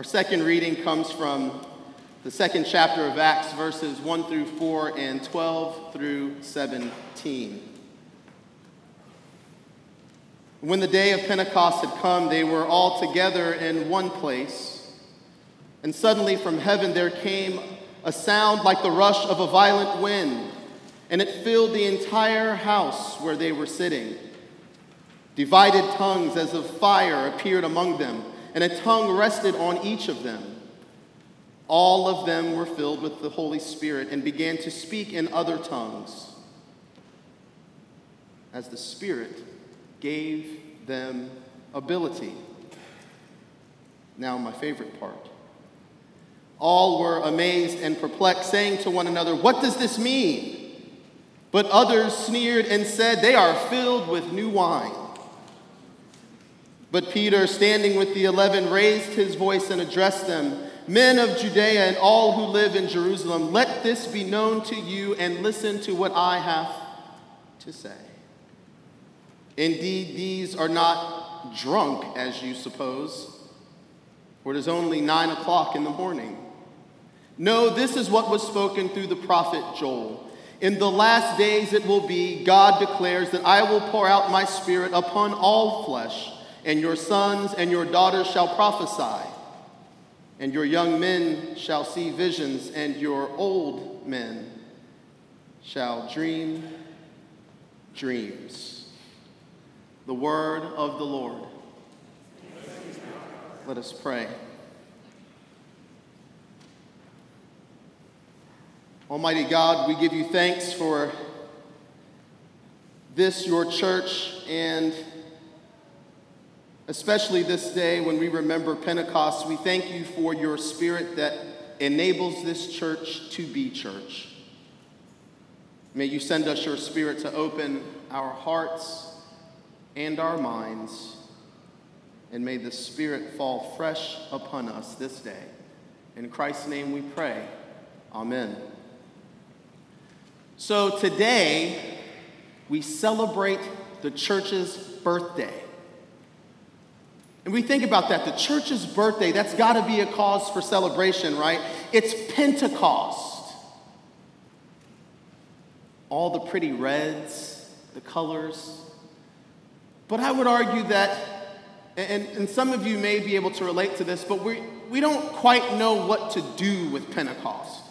Our second reading comes from the second chapter of Acts, verses 1 through 4 and 12 through 17. When the day of Pentecost had come, they were all together in one place. And suddenly from heaven there came a sound like the rush of a violent wind, and it filled the entire house where they were sitting. Divided tongues as of fire appeared among them, and a tongue rested on each of them. All of them were filled with the Holy Spirit and began to speak in other tongues as the Spirit gave them ability. Now, my favorite part. All were amazed and perplexed, saying to one another, What does this mean? But others sneered and said, They are filled with new wine. But Peter, standing with the eleven, raised his voice and addressed them Men of Judea and all who live in Jerusalem, let this be known to you and listen to what I have to say. Indeed, these are not drunk, as you suppose, for it is only nine o'clock in the morning. No, this is what was spoken through the prophet Joel. In the last days it will be, God declares, that I will pour out my spirit upon all flesh and your sons and your daughters shall prophesy, and your young men shall see visions, and your old men shall dream dreams. The word of the Lord. Let us pray. Almighty God, we give you thanks for this, your church, and especially this day when we remember Pentecost, we thank you for your spirit that enables this church to be church. May you send us your spirit to open our hearts and our minds, and may the spirit fall fresh upon us this day. In Christ's name we pray. Amen. So today, we celebrate the church's birthday. And we think about that. The church's birthday, that's got to be a cause for celebration, right? It's Pentecost. All the pretty reds, the colors. But I would argue that, and, and some of you may be able to relate to this, but we, we don't quite know what to do with Pentecost.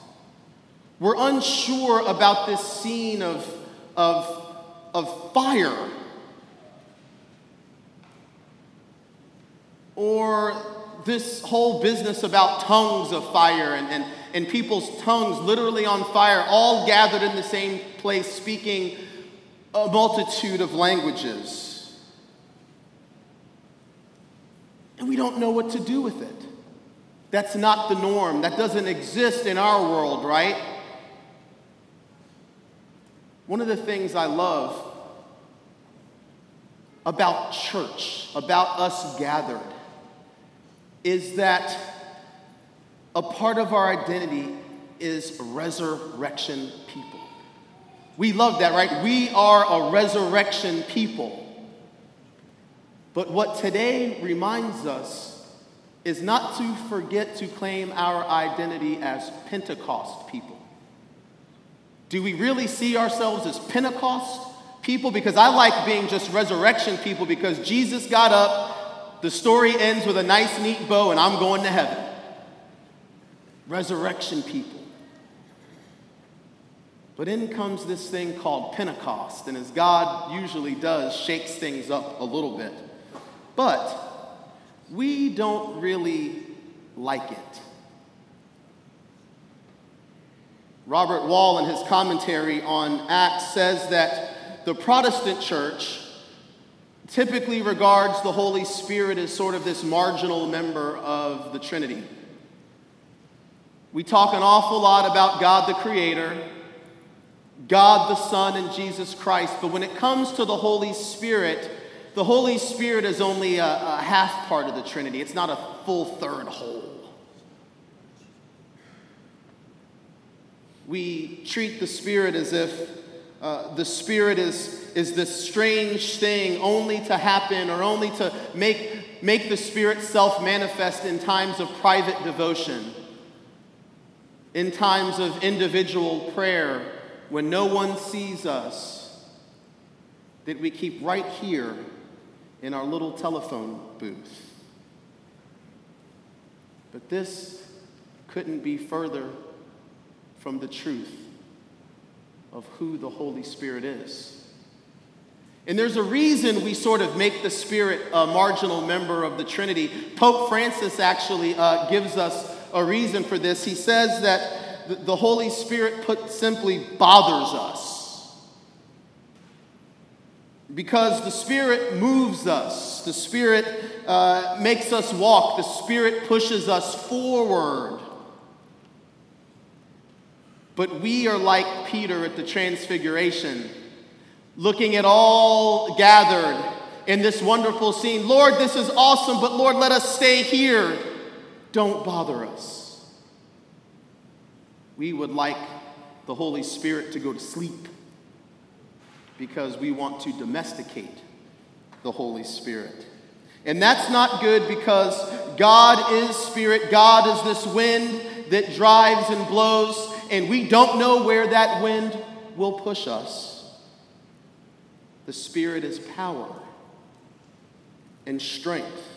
We're unsure about this scene of, of, of fire or this whole business about tongues of fire and, and, and people's tongues literally on fire, all gathered in the same place, speaking a multitude of languages. And we don't know what to do with it. That's not the norm. That doesn't exist in our world, right? One of the things I love about church, about us gathered, is that a part of our identity is resurrection people. We love that, right? We are a resurrection people. But what today reminds us is not to forget to claim our identity as Pentecost people. Do we really see ourselves as Pentecost people? Because I like being just resurrection people because Jesus got up the story ends with a nice, neat bow, and I'm going to heaven. Resurrection people. But in comes this thing called Pentecost, and as God usually does, shakes things up a little bit. But we don't really like it. Robert Wall, in his commentary on Acts, says that the Protestant church typically regards the Holy Spirit as sort of this marginal member of the Trinity. We talk an awful lot about God the Creator, God the Son, and Jesus Christ, but when it comes to the Holy Spirit, the Holy Spirit is only a, a half part of the Trinity, it's not a full third whole. We treat the Spirit as if uh, the Spirit is, is this strange thing only to happen or only to make make the Spirit self manifest in times of private devotion, in times of individual prayer when no one sees us, that we keep right here in our little telephone booth. But this couldn't be further from the truth of who the Holy Spirit is. And there's a reason we sort of make the Spirit a marginal member of the Trinity. Pope Francis actually uh, gives us a reason for this. He says that the Holy Spirit, put simply, bothers us. Because the Spirit moves us, the Spirit uh, makes us walk, the Spirit pushes us forward. But we are like Peter at the Transfiguration, looking at all gathered in this wonderful scene. Lord, this is awesome, but Lord, let us stay here. Don't bother us. We would like the Holy Spirit to go to sleep because we want to domesticate the Holy Spirit. And that's not good because God is spirit. God is this wind that drives and blows and we don't know where that wind will push us. The Spirit is power and strength.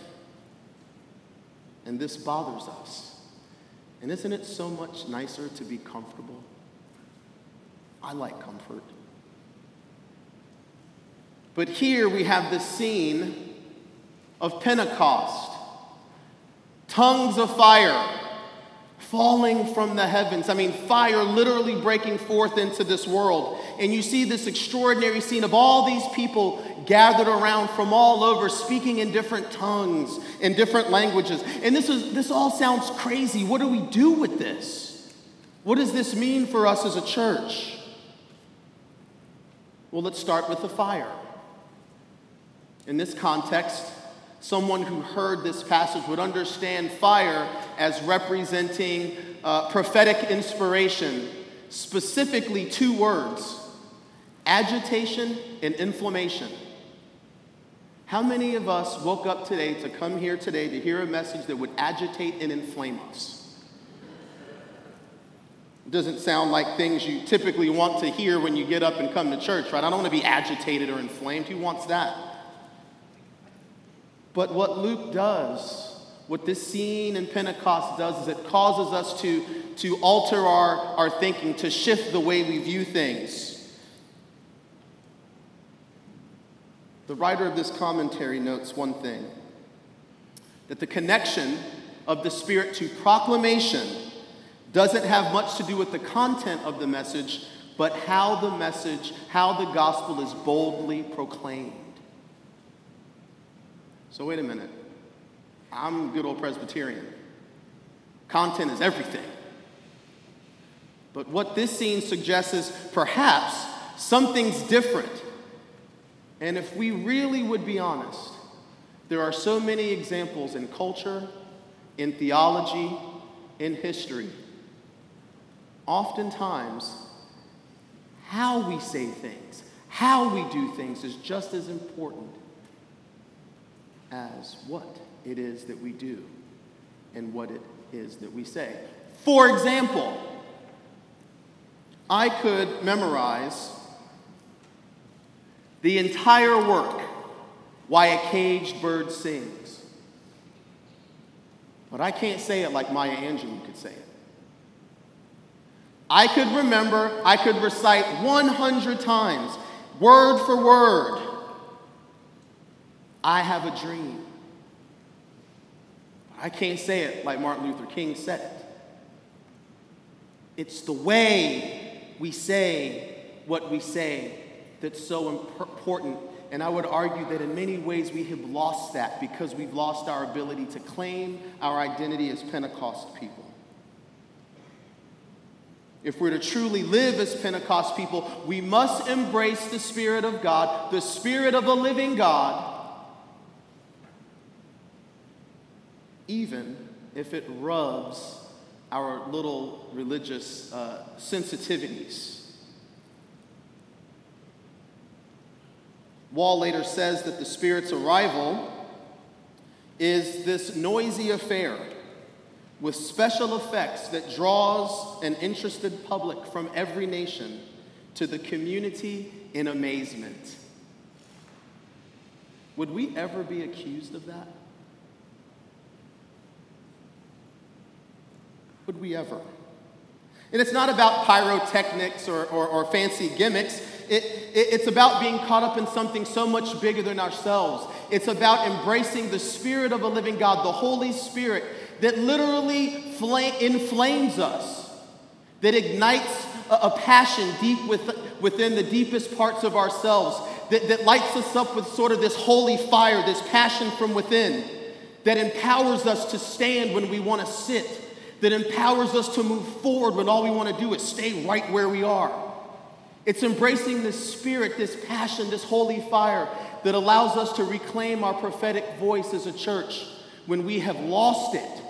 And this bothers us. And isn't it so much nicer to be comfortable? I like comfort. But here we have the scene of Pentecost tongues of fire falling from the heavens. I mean, fire literally breaking forth into this world. And you see this extraordinary scene of all these people gathered around from all over, speaking in different tongues, in different languages. And this, is, this all sounds crazy. What do we do with this? What does this mean for us as a church? Well, let's start with the fire. In this context, someone who heard this passage would understand fire as representing uh, prophetic inspiration, specifically two words agitation and inflammation. How many of us woke up today to come here today to hear a message that would agitate and inflame us? It doesn't sound like things you typically want to hear when you get up and come to church, right? I don't want to be agitated or inflamed. Who wants that? But what Luke does, what this scene in Pentecost does, is it causes us to, to alter our, our thinking, to shift the way we view things. The writer of this commentary notes one thing that the connection of the Spirit to proclamation doesn't have much to do with the content of the message, but how the message, how the gospel is boldly proclaimed. So, wait a minute. I'm a good old Presbyterian. Content is everything. But what this scene suggests is perhaps something's different. And if we really would be honest, there are so many examples in culture, in theology, in history. Oftentimes, how we say things, how we do things is just as important as what it is that we do and what it is that we say. For example, I could memorize the entire work, Why a Caged Bird Sings. But I can't say it like Maya Angelou could say it. I could remember, I could recite 100 times, word for word, I have a dream. I can't say it like Martin Luther King said it. It's the way we say what we say that's so important. And I would argue that in many ways we have lost that because we've lost our ability to claim our identity as Pentecost people. If we're to truly live as Pentecost people, we must embrace the Spirit of God, the Spirit of a living God even if it rubs our little religious uh, sensitivities. Wall later says that the Spirit's arrival is this noisy affair with special effects that draws an interested public from every nation to the community in amazement. Would we ever be accused of that? Would we ever? And it's not about pyrotechnics or, or, or fancy gimmicks. It, it, it's about being caught up in something so much bigger than ourselves. It's about embracing the Spirit of a living God, the Holy Spirit, that literally flame, inflames us, that ignites a, a passion deep with, within the deepest parts of ourselves, that, that lights us up with sort of this holy fire, this passion from within, that empowers us to stand when we want to sit that empowers us to move forward when all we want to do is stay right where we are. It's embracing this spirit, this passion, this holy fire that allows us to reclaim our prophetic voice as a church when we have lost it.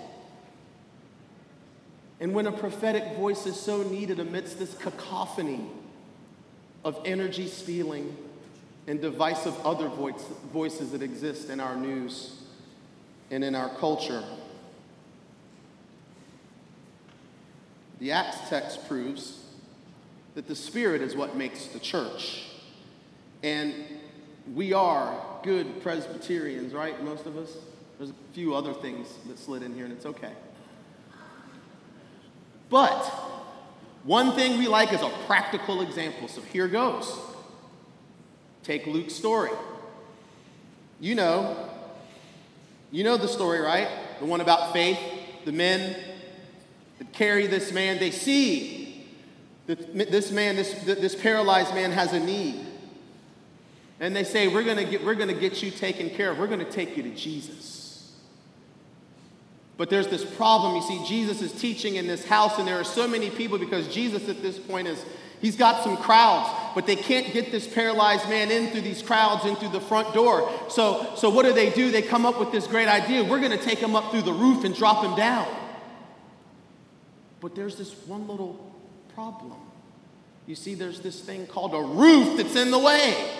And when a prophetic voice is so needed amidst this cacophony of energy stealing and divisive other voice, voices that exist in our news and in our culture. The Acts text proves that the Spirit is what makes the church. And we are good Presbyterians, right? Most of us. There's a few other things that slid in here, and it's okay. But one thing we like is a practical example. So here goes. Take Luke's story. You know, you know the story, right? The one about faith, the men carry this man, they see that this man, this, this paralyzed man has a need. And they say, We're gonna get, we're gonna get you taken care of. We're gonna take you to Jesus. But there's this problem. You see, Jesus is teaching in this house, and there are so many people because Jesus at this point is He's got some crowds, but they can't get this paralyzed man in through these crowds in through the front door. So, so what do they do? They come up with this great idea. We're going to take him up through the roof and drop him down. But there's this one little problem. You see, there's this thing called a roof that's in the way.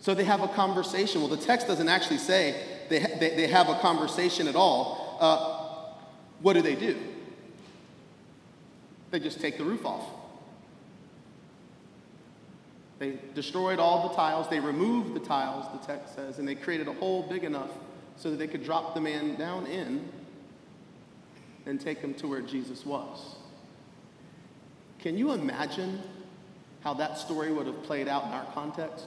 So they have a conversation. Well, the text doesn't actually say they, they, they have a conversation at all. Uh, what do they do? They just take the roof off. They destroyed all the tiles. They removed the tiles, the text says, and they created a hole big enough so that they could drop the man down in and take him to where Jesus was. Can you imagine how that story would have played out in our context?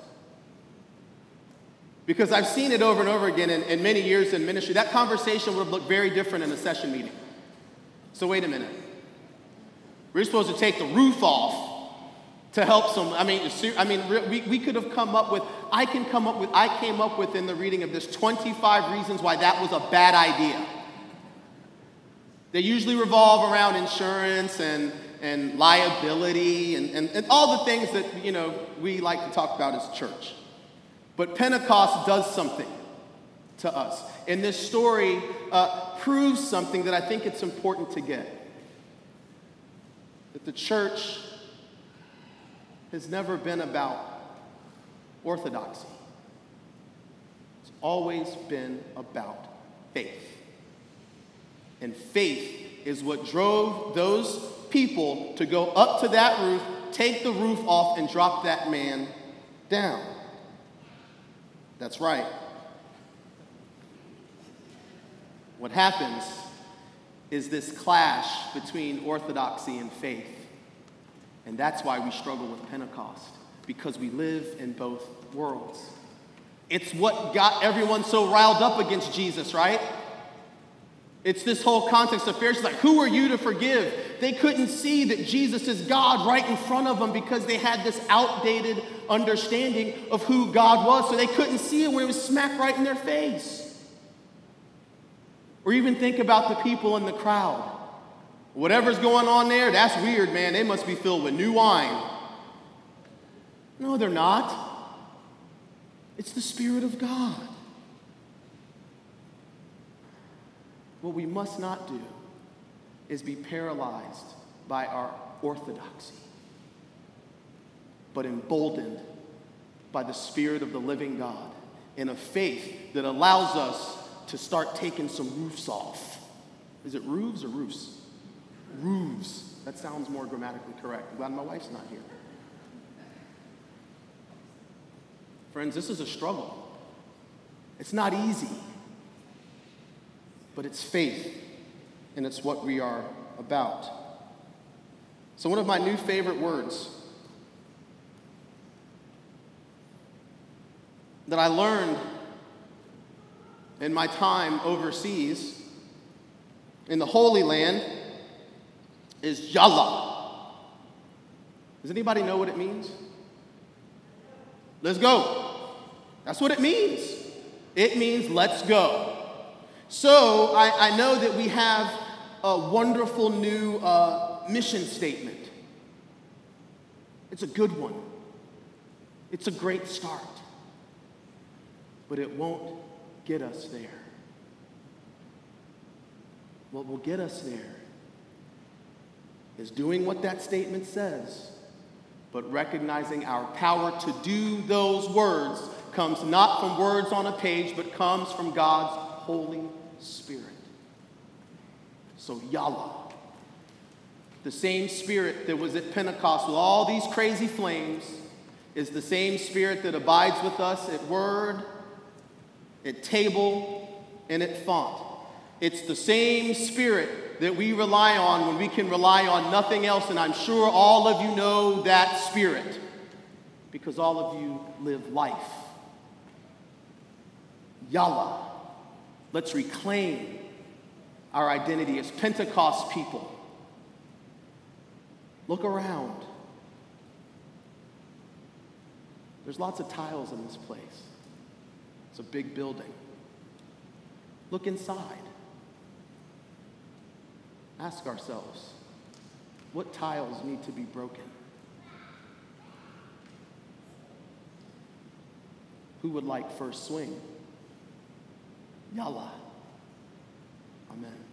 Because I've seen it over and over again in, in many years in ministry. That conversation would have looked very different in a session meeting. So, wait a minute. We're supposed to take the roof off to help some. I mean, I mean, we, we could have come up with, I can come up with, I came up with in the reading of this 25 reasons why that was a bad idea. They usually revolve around insurance and, and liability and, and, and all the things that, you know, we like to talk about as church. But Pentecost does something to us. And this story uh, proves something that I think it's important to get. That the church has never been about orthodoxy. It's always been about faith. And faith is what drove those people to go up to that roof, take the roof off, and drop that man down. That's right. What happens is this clash between orthodoxy and faith. And that's why we struggle with Pentecost, because we live in both worlds. It's what got everyone so riled up against Jesus, right? It's this whole context of Pharisees like, who are you to forgive? They couldn't see that Jesus is God right in front of them because they had this outdated understanding of who God was. So they couldn't see it when it was smack right in their face. Or even think about the people in the crowd. Whatever's going on there, that's weird, man. They must be filled with new wine. No, they're not. It's the Spirit of God. What we must not do is be paralyzed by our orthodoxy, but emboldened by the Spirit of the living God in a faith that allows us to start taking some roofs off. Is it roofs or roofs? Roofs. That sounds more grammatically correct. I'm glad my wife's not here. Friends, this is a struggle. It's not easy, but it's faith, and it's what we are about. So, one of my new favorite words that I learned in my time overseas in the Holy Land is Yalla. Does anybody know what it means? Let's go. That's what it means. It means let's go. So I, I know that we have a wonderful new uh, mission statement. It's a good one, it's a great start, but it won't get us there. What will get us there is doing what that statement says, but recognizing our power to do those words comes not from words on a page, but comes from God's Holy Spirit. So, Yalla, the same Spirit that was at Pentecost with all these crazy flames, is the same Spirit that abides with us at Word, at table, and at font. It's the same Spirit that we rely on when we can rely on nothing else, and I'm sure all of you know that Spirit because all of you live life. Yalla. Let's reclaim our identity as Pentecost people. Look around. There's lots of tiles in this place. It's a big building. Look inside. Ask ourselves what tiles need to be broken? Who would like first swing? Yalla. Amen.